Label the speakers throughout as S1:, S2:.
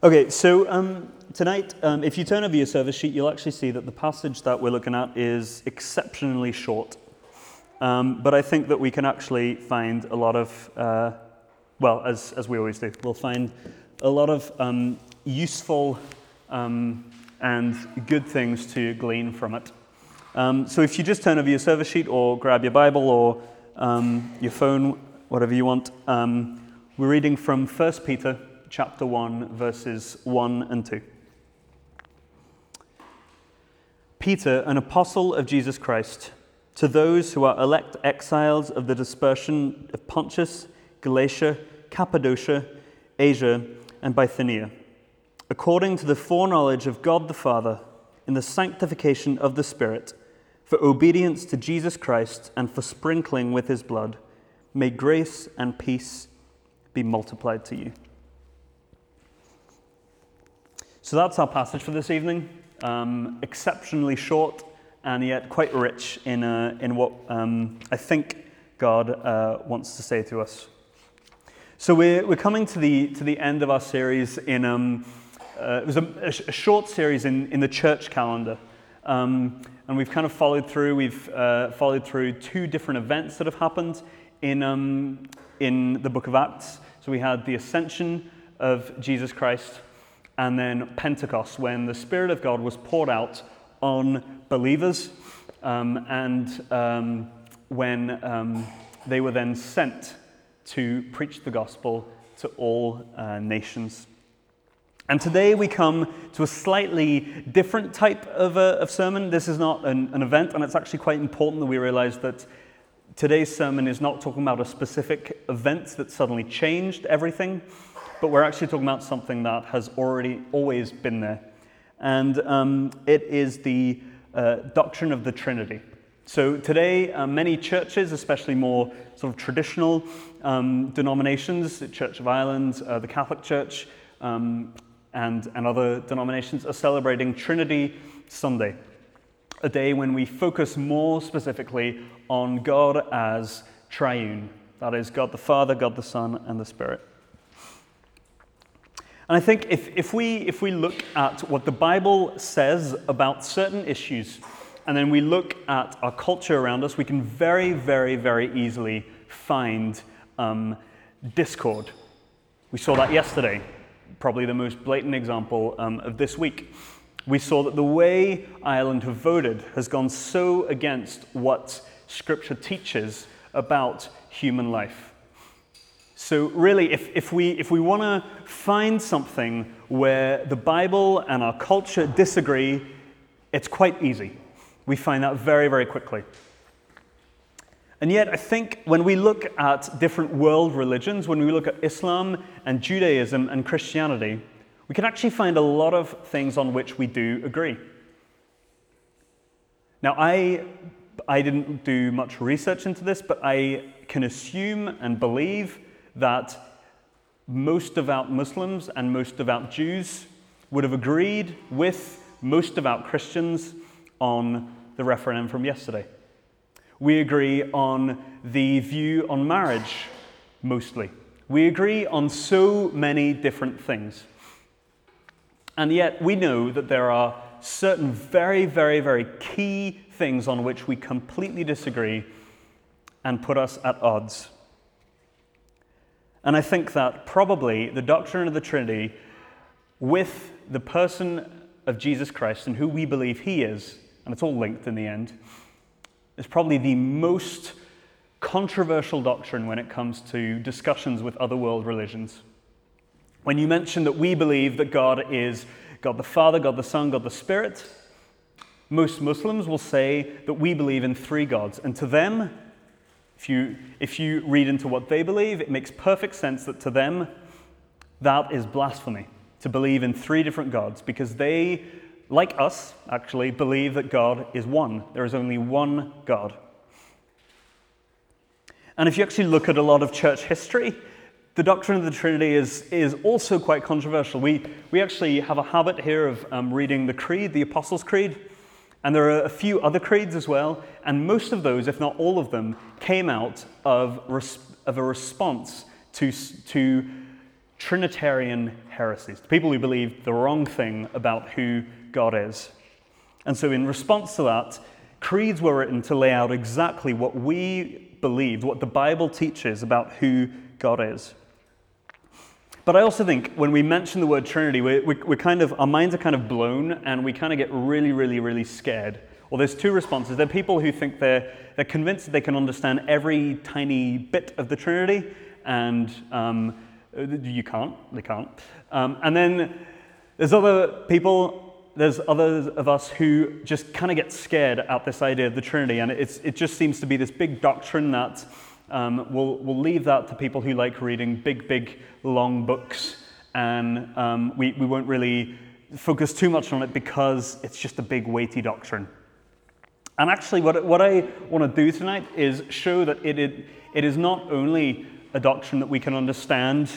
S1: Okay, so um, tonight, um, if you turn over your service sheet, you'll actually see that the passage that we're looking at is exceptionally short. Um, but I think that we can actually find a lot of, uh, well, as, as we always do, we'll find a lot of um, useful um, and good things to glean from it. Um, so if you just turn over your service sheet or grab your Bible or your phone, whatever you want, we're reading from 1 Peter chapter 1, verses 1 and 2. Peter, an apostle of Jesus Christ, to those who are elect exiles of the dispersion of Pontus, Galatia, Cappadocia, Asia, and Bithynia, according to the foreknowledge of God the Father, in the sanctification of the Spirit, for obedience to Jesus Christ and for sprinkling with his blood, may grace and peace be multiplied to you. So that's our passage for this evening. Um, exceptionally short and yet quite rich in, uh, in what um, I think God uh, wants to say to us. So we're, we're coming to the, to the end of our series in, um, uh, it was a, a, short series in, in the church calendar. Um, and we've kind of followed through, we've uh, followed through two different events that have happened in, um, in the book of Acts. So we had the ascension of Jesus Christ and then Pentecost, when the Spirit of God was poured out on believers, um, and um, when um, they were then sent to preach the gospel to all uh, nations. And today we come to a slightly different type of, uh, of sermon. This is not an, an event, and it's actually quite important that we realize that today's sermon is not talking about a specific event that suddenly changed everything but we're actually talking about something that has already always been there. And um, it is the uh, doctrine of the Trinity. So today, uh, many churches, especially more sort of traditional um, denominations, the Church of Ireland, uh, the Catholic Church, um, and, and other denominations, are celebrating Trinity Sunday, a day when we focus more specifically on God as triune. That is, God the Father, God the Son, and the Spirit. And I think if, if, we, if we look at what the Bible says about certain issues, and then we look at our culture around us, we can very, very, very easily find um, discord. We saw that yesterday, probably the most blatant example um, of this week. We saw that the way Ireland have voted has gone so against what Scripture teaches about human life. So, really, if, if we, if we want to find something where the Bible and our culture disagree, it's quite easy. We find that very, very quickly. And yet, I think when we look at different world religions, when we look at Islam and Judaism and Christianity, we can actually find a lot of things on which we do agree. Now, I, I didn't do much research into this, but I can assume and believe that most devout Muslims and most devout Jews would have agreed with most devout Christians on the referendum from yesterday. We agree on the view on marriage, mostly. We agree on so many different things. And yet, we know that there are certain very, very, very key things on which we completely disagree and put us at odds. And I think that probably the doctrine of the Trinity, with the person of Jesus Christ and who we believe he is, and it's all linked in the end, is probably the most controversial doctrine when it comes to discussions with other world religions. When you mention that we believe that God is God the Father, God the Son, God the Spirit, most Muslims will say that we believe in three gods. And to them, if you, if you read into what they believe, it makes perfect sense that to them, that is blasphemy to believe in three different gods because they, like us, actually, believe that God is one. There is only one God. And if you actually look at a lot of church history, the doctrine of the Trinity is, is also quite controversial. We, we actually have a habit here of um, reading the Creed, the Apostles' Creed. And there are a few other creeds as well, and most of those, if not all of them, came out of, res- of a response to, to Trinitarian heresies, to people who believed the wrong thing about who God is. And so, in response to that, creeds were written to lay out exactly what we believed, what the Bible teaches about who God is. But I also think when we mention the word Trinity, we, we, we kind of, our minds are kind of blown and we kind of get really, really, really scared. Well, there's two responses. There are people who think they're, they're convinced that they can understand every tiny bit of the Trinity, and um, you can't. They can't. Um, and then there's other people there's others of us who just kind of get scared at this idea of the Trinity, and it just seems to be this big doctrine that um, we'll, we'll leave that to people who like reading big, big, long books, and um, we, we won't really focus too much on it because it's just a big, weighty doctrine. And actually, what, what I want to do tonight is show that it, it, it is not only a doctrine that we can understand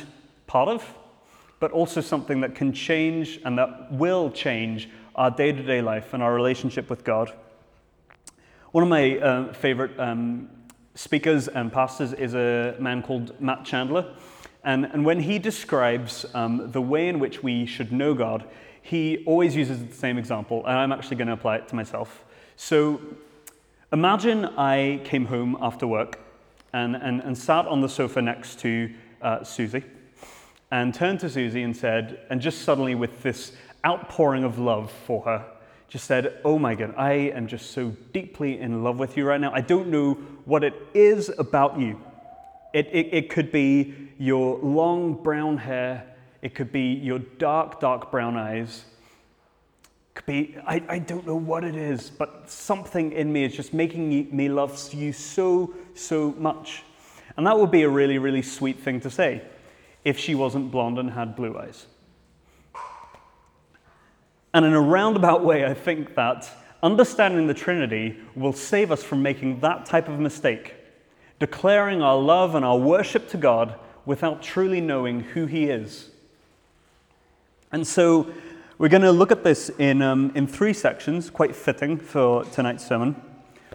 S1: part of, but also something that can change and that will change our day to day life and our relationship with God. One of my uh, favorite um, speakers and pastors is a man called Matt Chandler. And, and when he describes um, the way in which we should know God, he always uses the same example, and I'm actually going to apply it to myself. So imagine I came home after work and, and, and sat on the sofa next to uh, Susie and turned to Susie and said, and just suddenly with this outpouring of love for her, just said, Oh my God, I am just so deeply in love with you right now. I don't know what it is about you. It, it, it could be your long brown hair, it could be your dark, dark brown eyes. Could be, I, I don't know what it is, but something in me is just making me love you so, so much. And that would be a really, really sweet thing to say if she wasn't blonde and had blue eyes. And in a roundabout way, I think that understanding the Trinity will save us from making that type of mistake, declaring our love and our worship to God without truly knowing who He is. And so we're going to look at this in, um, in three sections, quite fitting for tonight's sermon.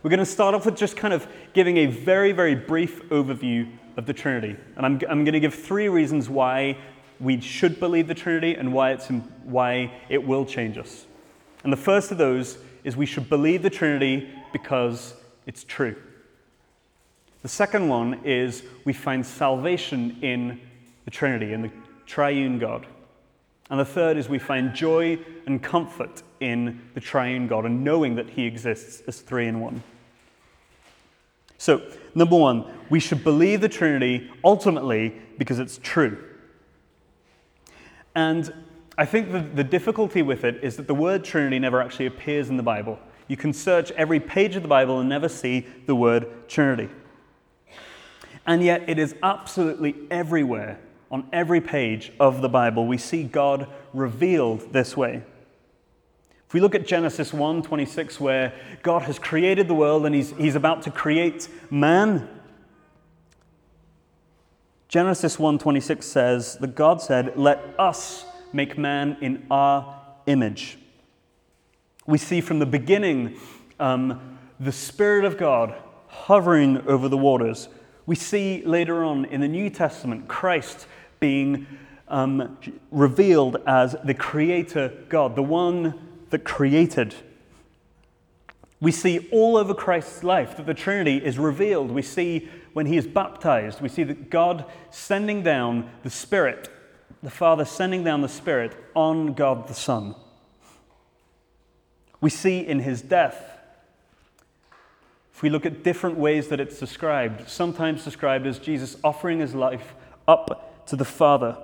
S1: We're going to start off with just kind of giving a very, very brief overview of the Trinity. And I'm, I'm going to give three reasons why we should believe the Trinity and why, it's, why it will change us. And the first of those is we should believe the Trinity because it's true. The second one is we find salvation in the Trinity, in the triune God. And the third is we find joy and comfort in the triune God and knowing that He exists as three in one. So, number one, we should believe the Trinity ultimately because it's true. And I think the, the difficulty with it is that the word Trinity never actually appears in the Bible. You can search every page of the Bible and never see the word Trinity. And yet, it is absolutely everywhere on every page of the Bible. We see God revealed this way. If we look at Genesis 1 26, where God has created the world and he's, he's about to create man, Genesis 1:26 says that God said, "Let us make man in our image." We see from the beginning um, the Spirit of God hovering over the waters. We see later on in the New Testament Christ being um, revealed as the Creator God, the one that created. We see all over Christ's life that the Trinity is revealed. We see when he is baptized, we see that God sending down the Spirit, the Father sending down the Spirit on God the Son. We see in his death, if we look at different ways that it's described, sometimes described as Jesus offering his life up to the Father,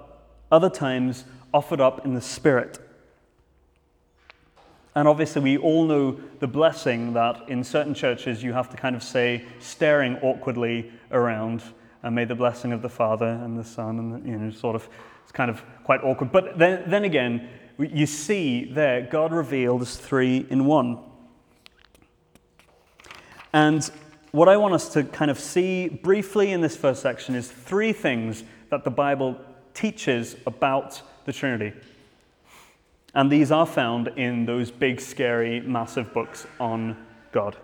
S1: other times offered up in the Spirit. And obviously, we all know the blessing that in certain churches you have to kind of say, staring awkwardly around, and may the blessing of the Father and the Son, and you know, sort of, it's kind of quite awkward. But then, then again, you see there God revealed as three in one. And what I want us to kind of see briefly in this first section is three things that the Bible teaches about the Trinity. And these are found in those big, scary, massive books on God.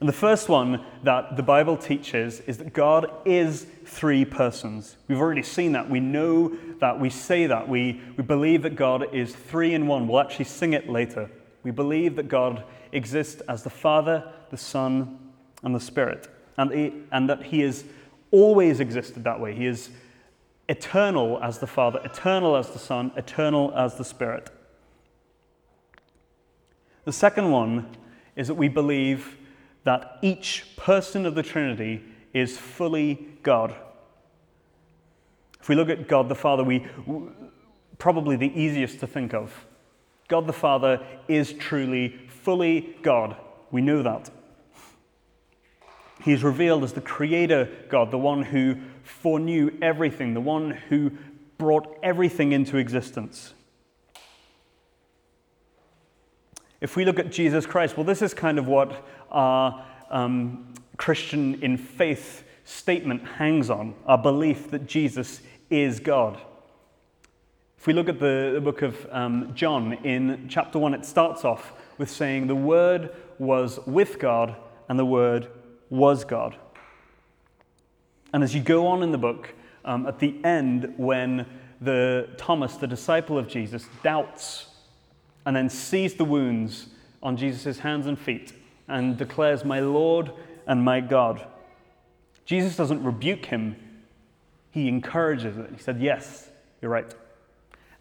S1: And the first one that the Bible teaches is that God is three persons. We've already seen that. We know that. We say that. We, we believe that God is three in one. We'll actually sing it later. We believe that God exists as the Father, the Son, and the Spirit, and, he, and that He has always existed that way. He is eternal as the Father, eternal as the Son, eternal as the Spirit. The second one is that we believe that each person of the Trinity is fully God. If we look at God the Father, we probably the easiest to think of. God the Father is truly fully God. We know that. He is revealed as the creator God, the one who foreknew everything, the one who brought everything into existence. If we look at Jesus Christ, well, this is kind of what our um, Christian in faith statement hangs on our belief that Jesus is God. If we look at the, the book of um, John, in chapter 1, it starts off with saying, The Word was with God, and the Word was God. And as you go on in the book, um, at the end, when the Thomas, the disciple of Jesus, doubts and then sees the wounds on Jesus' hands and feet and declares, My Lord and my God. Jesus doesn't rebuke him, he encourages it. He said, Yes, you're right.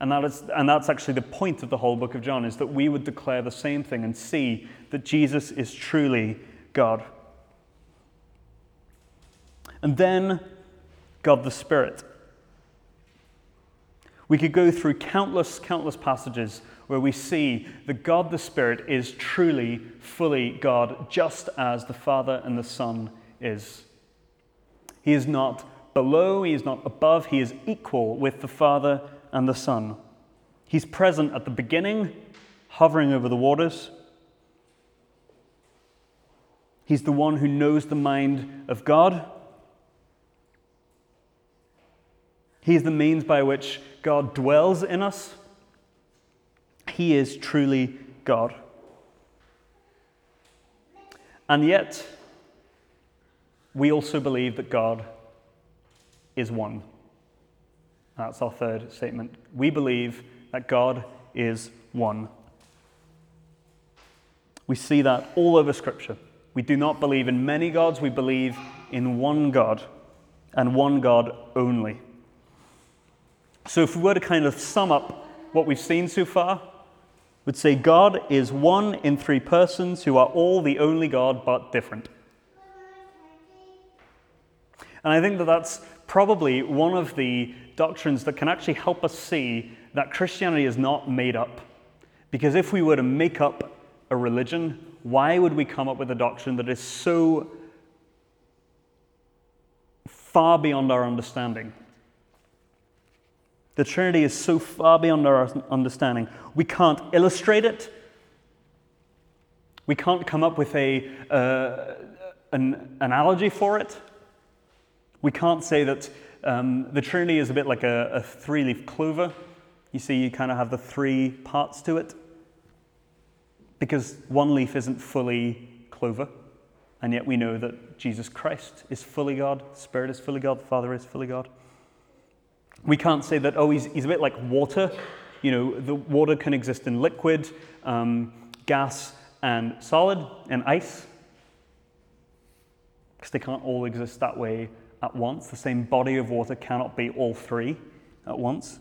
S1: And, that is, and that's actually the point of the whole book of John, is that we would declare the same thing and see that Jesus is truly God. And then God the Spirit. We could go through countless, countless passages where we see that God the Spirit is truly, fully God, just as the Father and the Son is. He is not below, he is not above, he is equal with the Father and the Son. He's present at the beginning, hovering over the waters. He's the one who knows the mind of God. He is the means by which God dwells in us. He is truly God. And yet, we also believe that God is one. That's our third statement. We believe that God is one. We see that all over Scripture. We do not believe in many gods, we believe in one God and one God only. So, if we were to kind of sum up what we've seen so far, would say God is one in three persons who are all the only God but different. And I think that that's probably one of the doctrines that can actually help us see that Christianity is not made up. Because if we were to make up a religion, why would we come up with a doctrine that is so far beyond our understanding? The Trinity is so far beyond our understanding. We can't illustrate it. We can't come up with a, uh, an analogy for it. We can't say that um, the Trinity is a bit like a, a three leaf clover. You see, you kind of have the three parts to it. Because one leaf isn't fully clover, and yet we know that Jesus Christ is fully God, the Spirit is fully God, the Father is fully God. We can't say that, oh, he's, he's a bit like water. You know, the water can exist in liquid, um, gas, and solid, and ice. Because they can't all exist that way at once. The same body of water cannot be all three at once.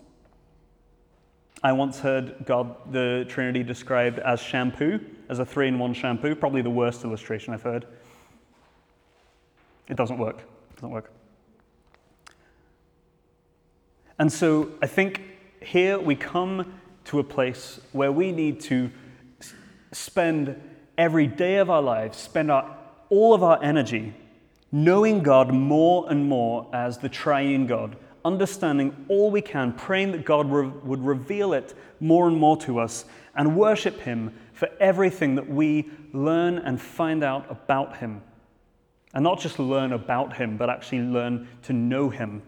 S1: I once heard God, the Trinity, described as shampoo, as a three in one shampoo, probably the worst illustration I've heard. It doesn't work. It doesn't work. And so I think here we come to a place where we need to spend every day of our lives, spend our, all of our energy knowing God more and more as the triune God, understanding all we can, praying that God re- would reveal it more and more to us, and worship Him for everything that we learn and find out about Him. And not just learn about Him, but actually learn to know Him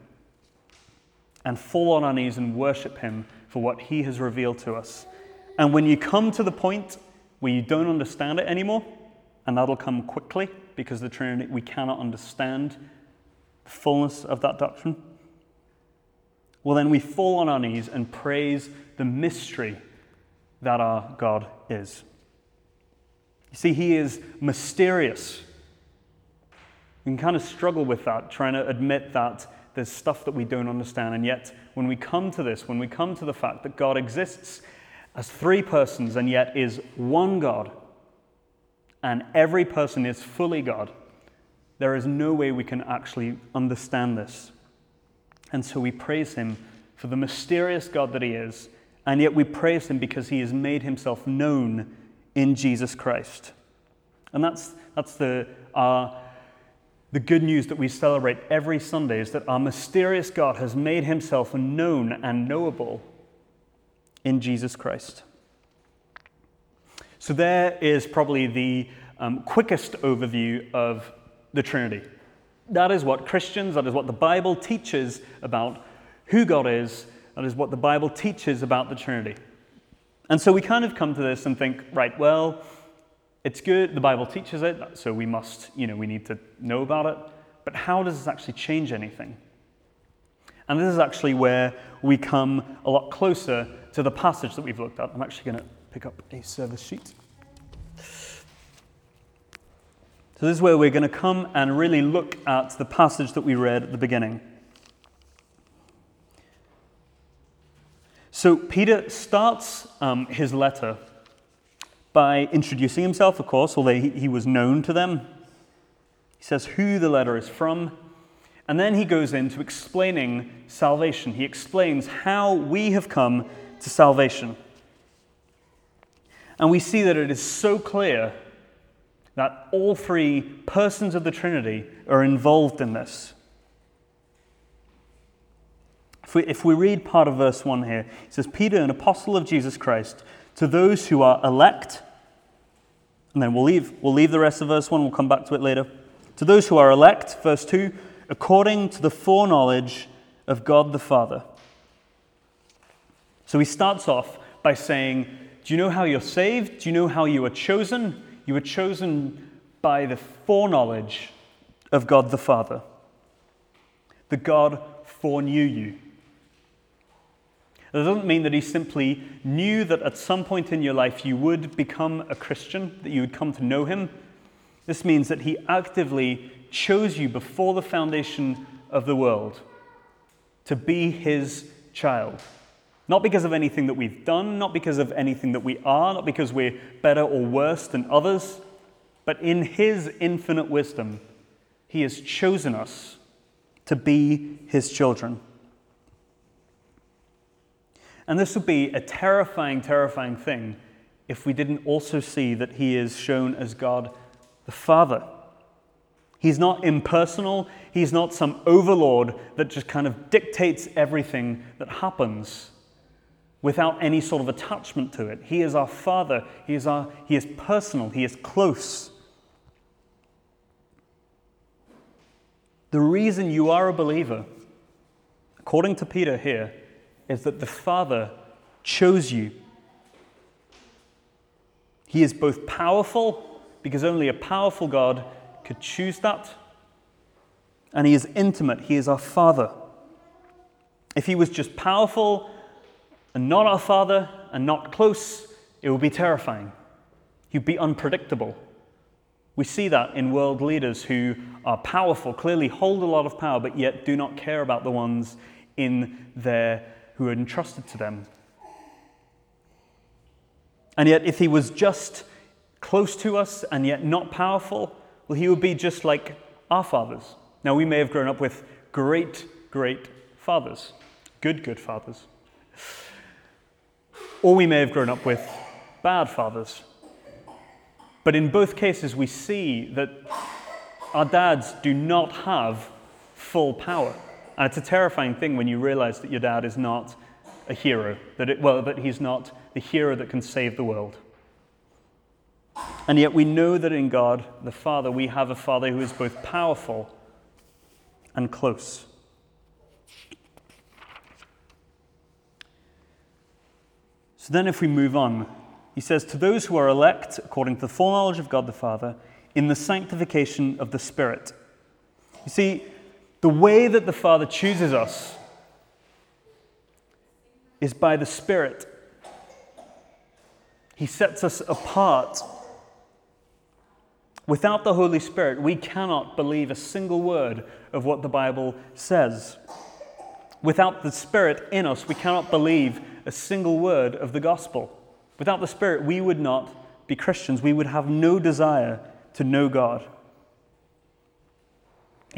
S1: and fall on our knees and worship Him for what He has revealed to us. And when you come to the point where you don't understand it anymore, and that'll come quickly because the Trinity, we cannot understand the fullness of that doctrine, well, then we fall on our knees and praise the mystery that our God is. You see, He is mysterious. We can kind of struggle with that, trying to admit that there's stuff that we don't understand. And yet, when we come to this, when we come to the fact that God exists as three persons and yet is one God, and every person is fully God, there is no way we can actually understand this. And so we praise Him for the mysterious God that He is, and yet we praise Him because He has made Himself known in Jesus Christ. And that's, that's the, uh, the good news that we celebrate every Sunday is that our mysterious God has made Himself known and knowable in Jesus Christ. So, there is probably the um, quickest overview of the Trinity. That is what Christians, that is what the Bible teaches about who God is, that is what the Bible teaches about the Trinity. And so we kind of come to this and think, right, well, it's good, the Bible teaches it, so we must, you know, we need to know about it. But how does this actually change anything? And this is actually where we come a lot closer to the passage that we've looked at. I'm actually going to pick up a service sheet. So, this is where we're going to come and really look at the passage that we read at the beginning. So, Peter starts um, his letter by introducing himself, of course, although he, he was known to them. He says who the letter is from, and then he goes into explaining salvation. He explains how we have come to salvation. And we see that it is so clear that all three persons of the Trinity are involved in this. If we, if we read part of verse 1 here, it says, Peter, an apostle of Jesus Christ, to those who are elect, and then we'll leave, we'll leave the rest of verse 1, we'll come back to it later. To those who are elect, verse 2, according to the foreknowledge of God the Father. So he starts off by saying, Do you know how you're saved? Do you know how you are chosen? You were chosen by the foreknowledge of God the Father. The God foreknew you. That doesn't mean that he simply knew that at some point in your life you would become a Christian, that you would come to know him. This means that he actively chose you before the foundation of the world to be his child. Not because of anything that we've done, not because of anything that we are, not because we're better or worse than others, but in His infinite wisdom, He has chosen us to be His children. And this would be a terrifying, terrifying thing if we didn't also see that He is shown as God the Father. He's not impersonal. He's not some overlord that just kind of dictates everything that happens without any sort of attachment to it. He is our Father. He is, our, he is personal. He is close. The reason you are a believer, according to Peter here, is that the Father chose you. He is both powerful, because only a powerful God could choose that, and He is intimate. He is our Father. If He was just powerful and not our Father and not close, it would be terrifying. He'd be unpredictable. We see that in world leaders who are powerful, clearly hold a lot of power, but yet do not care about the ones in their who are entrusted to them. And yet, if he was just close to us and yet not powerful, well, he would be just like our fathers. Now, we may have grown up with great, great fathers, good, good fathers. Or we may have grown up with bad fathers. But in both cases, we see that our dads do not have full power. And it's a terrifying thing when you realize that your dad is not a hero, that it, well, that he's not the hero that can save the world. And yet we know that in God, the Father, we have a Father who is both powerful and close. So then, if we move on, he says, To those who are elect according to the foreknowledge of God the Father, in the sanctification of the Spirit. You see, the way that the Father chooses us is by the Spirit. He sets us apart. Without the Holy Spirit, we cannot believe a single word of what the Bible says. Without the Spirit in us, we cannot believe a single word of the gospel. Without the Spirit, we would not be Christians. We would have no desire to know God.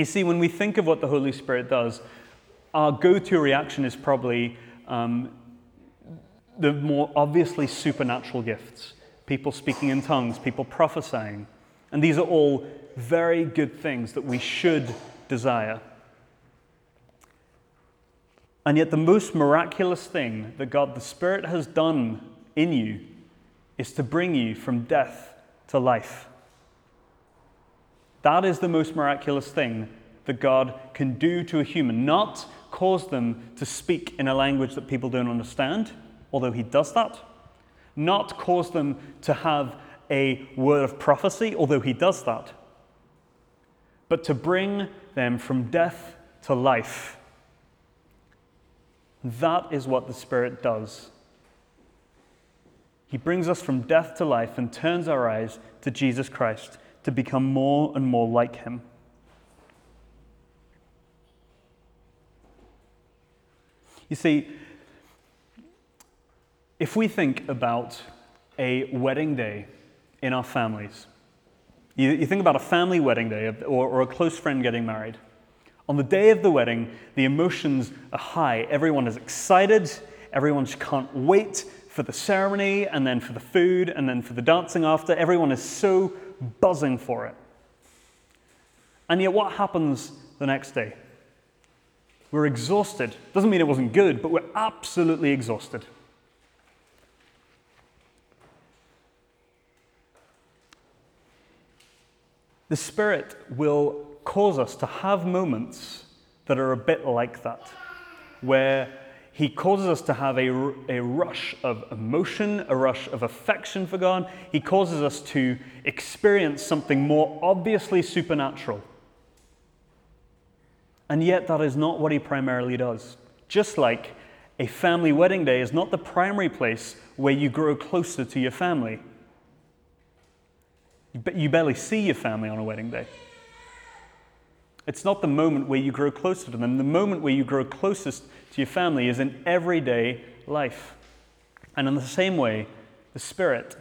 S1: You see, when we think of what the Holy Spirit does, our go to reaction is probably um, the more obviously supernatural gifts people speaking in tongues, people prophesying. And these are all very good things that we should desire. And yet, the most miraculous thing that God the Spirit has done in you is to bring you from death to life. That is the most miraculous thing that God can do to a human, not cause them to speak in a language that people don't understand, although He does that, not cause them to have a word of prophecy, although He does that, but to bring them from death to life. That is what the Spirit does. He brings us from death to life and turns our eyes to Jesus Christ to become more and more like Him. You see, if we think about a wedding day in our families, you, you think about a family wedding day or, or a close friend getting married. On the day of the wedding, the emotions are high. Everyone is excited. Everyone just can't wait for the ceremony and then for the food and then for the dancing after. Everyone is so buzzing for it. And yet, what happens the next day? We're exhausted. Doesn't mean it wasn't good, but we're absolutely exhausted. The Spirit will cause us to have moments that are a bit like that, where he causes us to have a, a rush of emotion, a rush of affection for God. He causes us to experience something more obviously supernatural. And yet, that is not what he primarily does. Just like a family wedding day is not the primary place where you grow closer to your family. You barely see your family on a wedding day. It's not the moment where you grow closer to them. The moment where you grow closest to your family is in everyday life. And in the same way, the Spirit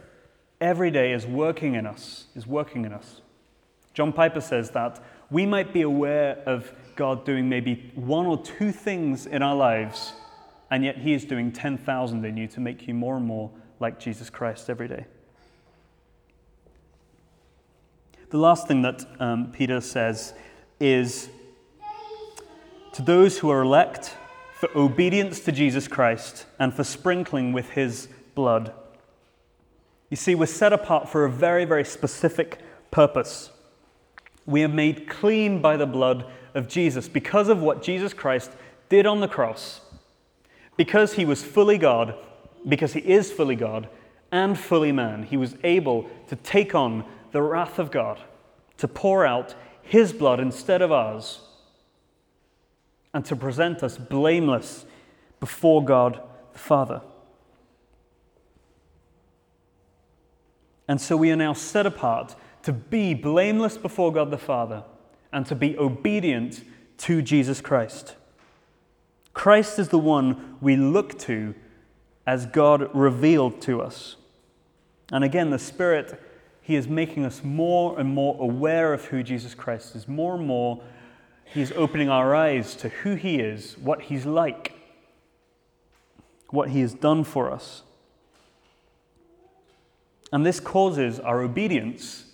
S1: every day is working in us, is working in us. John Piper says that we might be aware of God doing maybe one or two things in our lives, and yet He is doing 10,000 in you to make you more and more like Jesus Christ every day. The last thing that um, Peter says is to those who are elect for obedience to Jesus Christ and for sprinkling with his blood. You see, we're set apart for a very, very specific purpose. We are made clean by the blood of Jesus because of what Jesus Christ did on the cross. Because he was fully God, because he is fully God and fully man, he was able to take on the wrath of God, to pour out his blood instead of ours, and to present us blameless before God the Father. And so we are now set apart to be blameless before God the Father and to be obedient to Jesus Christ. Christ is the one we look to as God revealed to us. And again, the Spirit he is making us more and more aware of who Jesus Christ is. More and more, He's opening our eyes to who He is, what He's like, what He has done for us. And this causes our obedience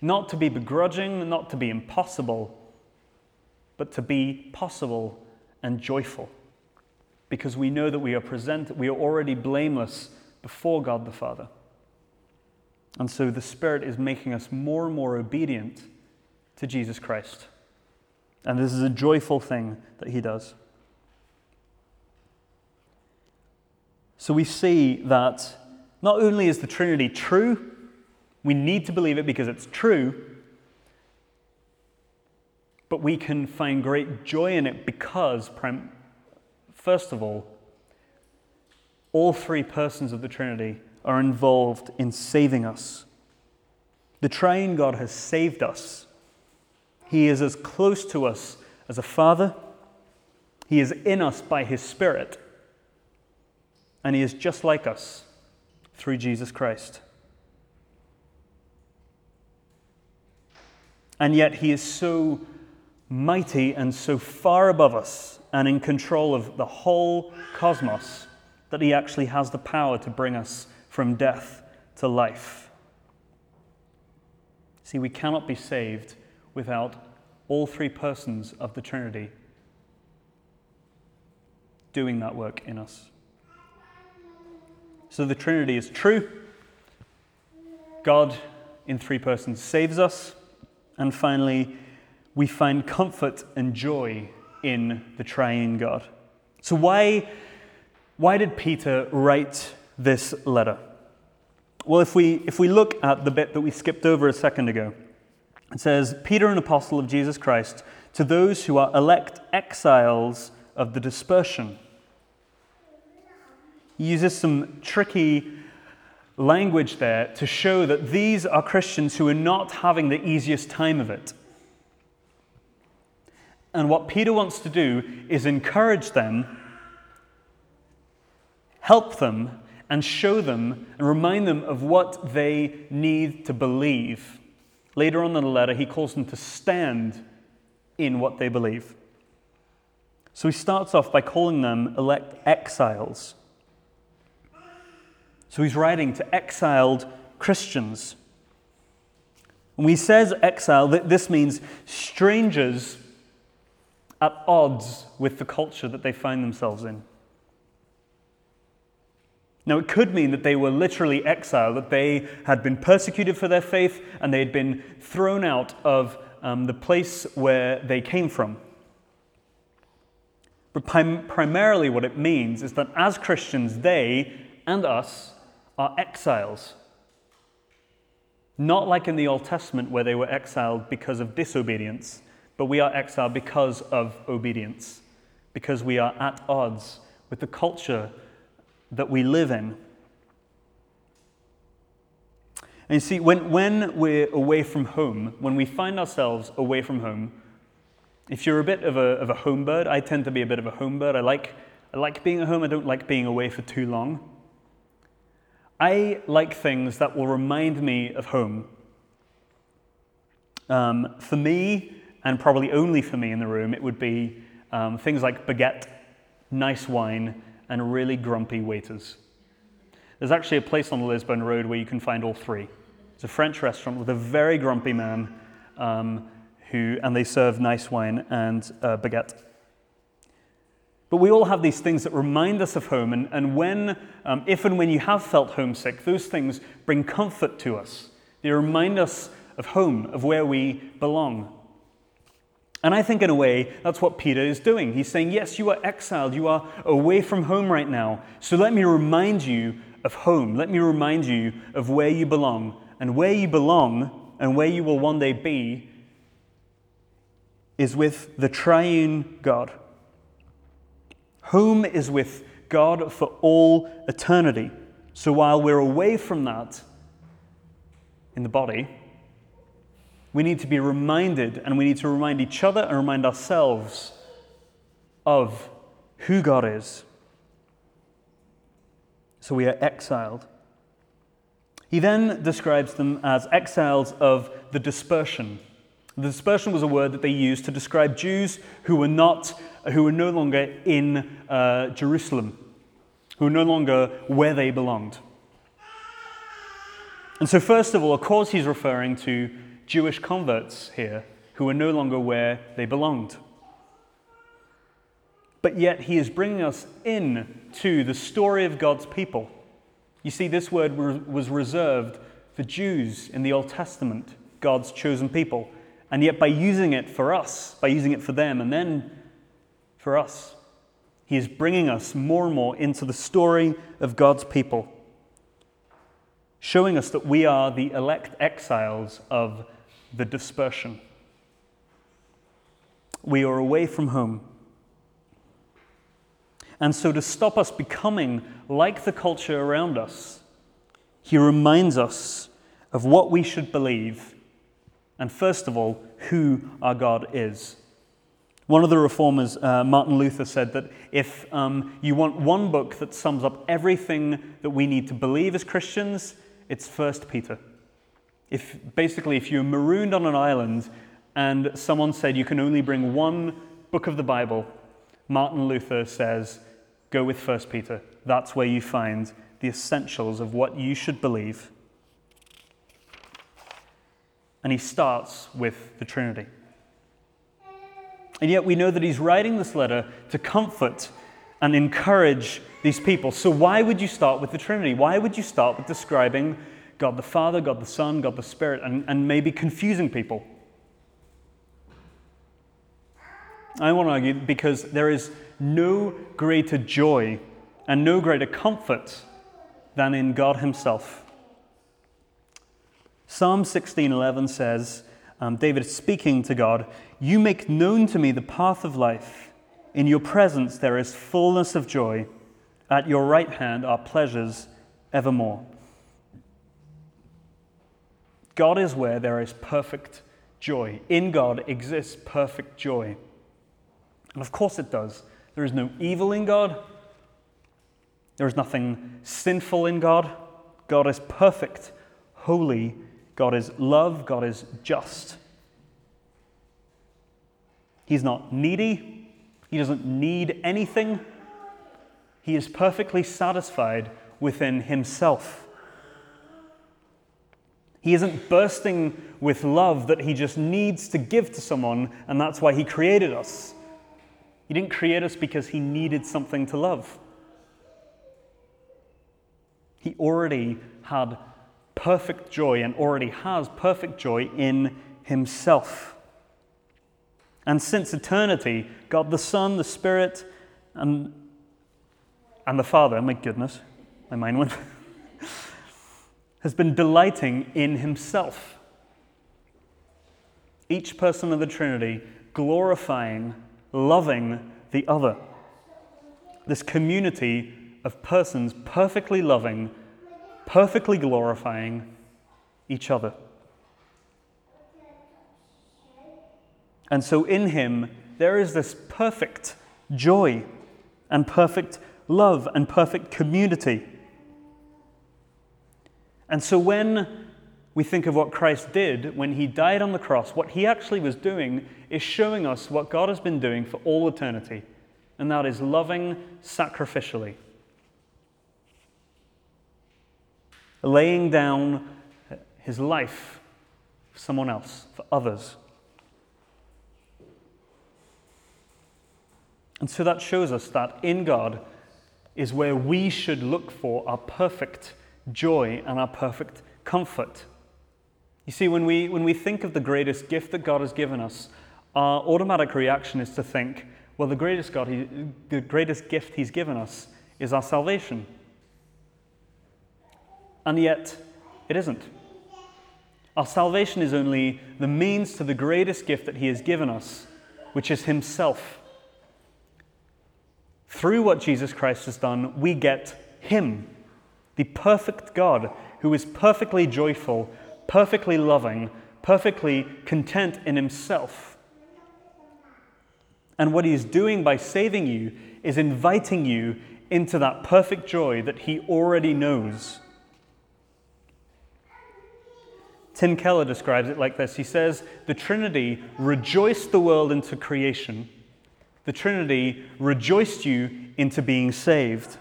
S1: not to be begrudging, not to be impossible, but to be possible and joyful. Because we know that we are present, we are already blameless before God the Father. And so the Spirit is making us more and more obedient to Jesus Christ. And this is a joyful thing that He does. So we see that not only is the Trinity true, we need to believe it because it's true, but we can find great joy in it because, first of all, all three persons of the Trinity are involved in saving us. The triune God has saved us. He is as close to us as a father. He is in us by his Spirit. And he is just like us through Jesus Christ. And yet he is so mighty and so far above us and in control of the whole cosmos that he actually has the power to bring us from death to life. See, we cannot be saved without all three persons of the Trinity doing that work in us. So the Trinity is true. God in three persons saves us. And finally, we find comfort and joy in the triune God. So, why, why did Peter write this letter? Well, if we, if we look at the bit that we skipped over a second ago, it says, Peter, an apostle of Jesus Christ, to those who are elect exiles of the dispersion. He uses some tricky language there to show that these are Christians who are not having the easiest time of it. And what Peter wants to do is encourage them, help them, and show them and remind them of what they need to believe. Later on in the letter, he calls them to stand in what they believe. So he starts off by calling them elect exiles. So he's writing to exiled Christians. When he says exile, this means strangers at odds with the culture that they find themselves in. Now, it could mean that they were literally exiled, that they had been persecuted for their faith and they had been thrown out of um, the place where they came from. But prim- primarily, what it means is that as Christians, they and us are exiles. Not like in the Old Testament, where they were exiled because of disobedience, but we are exiled because of obedience, because we are at odds with the culture that we live in. And you see, when, when we're away from home, when we find ourselves away from home, if you're a bit of a, of a home bird, I tend to be a bit of a home bird. I like, I like being at home, I don't like being away for too long. I like things that will remind me of home. Um, for me, and probably only for me in the room, it would be um, things like baguette, nice wine, and really grumpy waiters. There's actually a place on the Lisburn Road where you can find all three. It's a French restaurant with a very grumpy man um, who, and they serve nice wine and uh, baguette. But we all have these things that remind us of home, and, and when, um, if and when you have felt homesick, those things bring comfort to us. They remind us of home, of where we belong. And I think, in a way, that's what Peter is doing. He's saying, Yes, you are exiled. You are away from home right now. So let me remind you of home. Let me remind you of where you belong. And where you belong and where you will one day be is with the triune God. Home is with God for all eternity. So while we're away from that in the body, we need to be reminded, and we need to remind each other and remind ourselves of who God is. So we are exiled. He then describes them as exiles of the dispersion. The dispersion was a word that they used to describe Jews who were not, who were no longer in uh, Jerusalem, who were no longer where they belonged. And so, first of all, of course, he's referring to Jewish converts here who were no longer where they belonged. But yet, he is bringing us in to the story of God's people. You see, this word was reserved for Jews in the Old Testament, God's chosen people. And yet, by using it for us, by using it for them, and then for us, he is bringing us more and more into the story of God's people, showing us that we are the elect exiles of the dispersion. we are away from home. And so, to stop us becoming like the culture around us, he reminds us of what we should believe, and first of all, who our God is. One of the reformers, uh, Martin Luther, said that if um, you want one book that sums up everything that we need to believe as Christians, it's First Peter. If basically, if you're marooned on an island and someone said you can only bring one book of the Bible, Martin Luther says, go with First Peter. That's where you find the essentials of what you should believe. And he starts with the Trinity. And yet we know that he's writing this letter to comfort and encourage these people. So why would you start with the Trinity? Why would you start with describing God the Father, God the Son, God the Spirit, and, and maybe confusing people? I want to argue because there is no greater joy and no greater comfort than in God Himself. Psalm 16:11 says, um, David speaking to God, "You make known to me the path of life. In your presence there is fullness of joy. At your right hand are pleasures evermore." God is where there is perfect joy. In God exists perfect joy. And of course it does. There is no evil in God. There is nothing sinful in God. God is perfect, holy. God is love. God is just. He's not needy. He doesn't need anything. He is perfectly satisfied within himself. He isn't bursting with love that he just needs to give to someone, and that's why he created us. He didn't create us because he needed something to love. He already had perfect joy and already has perfect joy in himself. And since eternity, God the Son, the Spirit, and, and the Father, my goodness, my mind went, has been delighting in himself. Each person of the Trinity glorifying loving the other. This community of persons perfectly loving, perfectly glorifying each other. And so in him, there is this perfect joy and perfect love and perfect community. And so when we think of what Christ did when he died on the cross, what he actually was doing is showing us what God has been doing for all eternity, and that is loving sacrificially. Laying down his life for someone else, for others. And so that shows us that in God is where we should look for our perfect joy and our perfect comfort. You see, when we, when we think of the greatest gift that God has given us, our automatic reaction is to think, well, the greatest, God he, the greatest gift He's given us is our salvation. And yet, it isn't. Our salvation is only the means to the greatest gift that He has given us, which is Himself. Through what Jesus Christ has done, we get Him, the perfect God who is perfectly joyful perfectly loving, perfectly content in himself. And what he's doing by saving you is inviting you into that perfect joy that he already knows. Tim Keller describes it like this He says, The Trinity rejoiced the world into creation, the Trinity rejoiced you into being saved.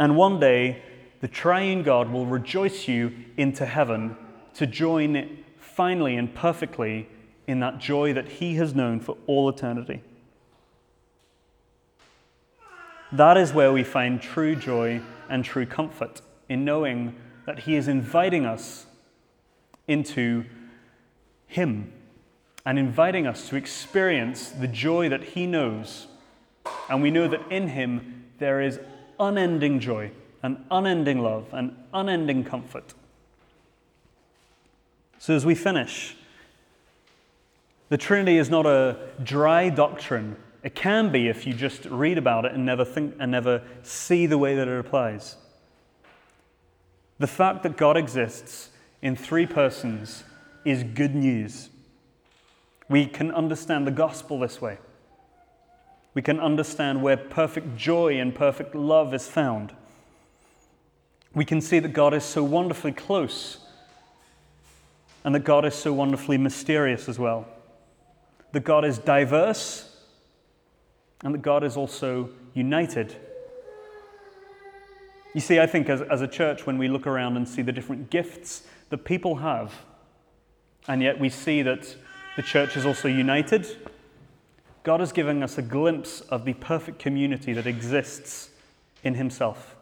S1: And one day, the triune God will rejoice you into heaven to join finally and perfectly in that joy that He has known for all eternity. That is where we find true joy and true comfort in knowing that He is inviting us into Him and inviting us to experience the joy that He knows. And we know that in Him there is unending joy, and unending love, and unending comfort. So, as we finish, The Trinity is not a dry doctrine. It can be if you just read about it and never think and never see the way that it applies. The fact that God exists in three persons is good news. We can understand the gospel this way. We can understand where perfect joy and perfect love is found. We can see that God is so wonderfully close and that God is so wonderfully mysterious as well. That God is diverse and that God is also united. You see, I think as, as a church, when we look around and see the different gifts that people have, and yet we see that the church is also united, God is giving us a glimpse of the perfect community that exists in Himself.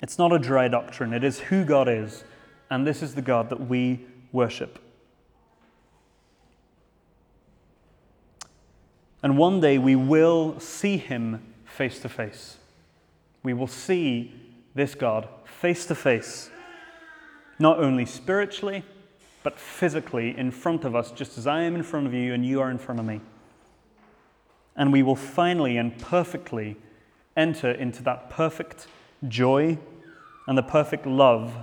S1: It's not a dry doctrine, it is who God is, and this is the God that we worship. And one day we will see Him face to face. We will see this God face to face, not only spiritually, but physically in front of us, just as I am in front of you and you are in front of me. And we will finally and perfectly enter into that perfect joy and the perfect love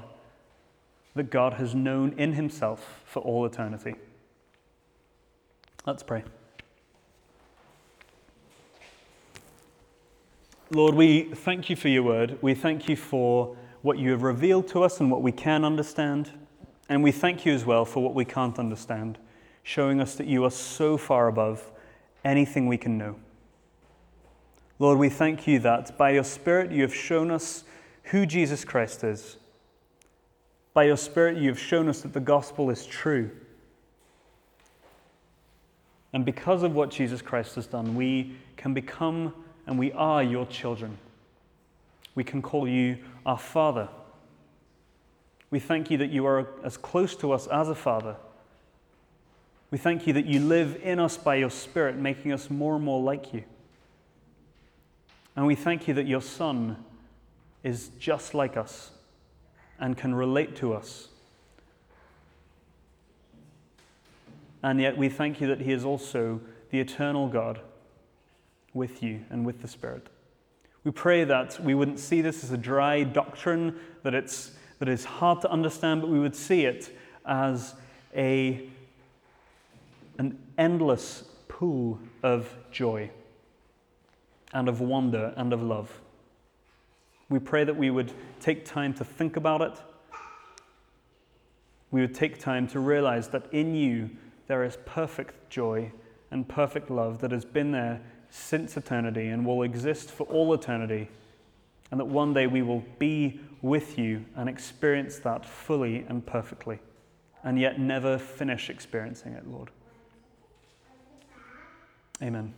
S1: that God has known in Himself for all eternity. Let's pray. Lord, we thank you for your word. We thank you for what you have revealed to us and what we can understand. And we thank you as well for what we can't understand, showing us that you are so far above anything we can know. Lord, we thank you that by your Spirit you have shown us who Jesus Christ is. By your Spirit you have shown us that the gospel is true. And because of what Jesus Christ has done, we can become and we are your children. We can call you our Father. We thank you that you are as close to us as a Father. We thank you that you live in us by your Spirit, making us more and more like you. And we thank you that your Son is just like us and can relate to us. And yet we thank you that he is also the eternal God with you and with the Spirit. We pray that we wouldn't see this as a dry doctrine, that, it's, that is hard to understand, but we would see it as a, an endless pool of joy and of wonder and of love. We pray that we would take time to think about it. We would take time to realize that in you there is perfect joy and perfect love that has been there since eternity and will exist for all eternity, and that one day we will be with you and experience that fully and perfectly, and yet never finish experiencing it, Lord. Amen.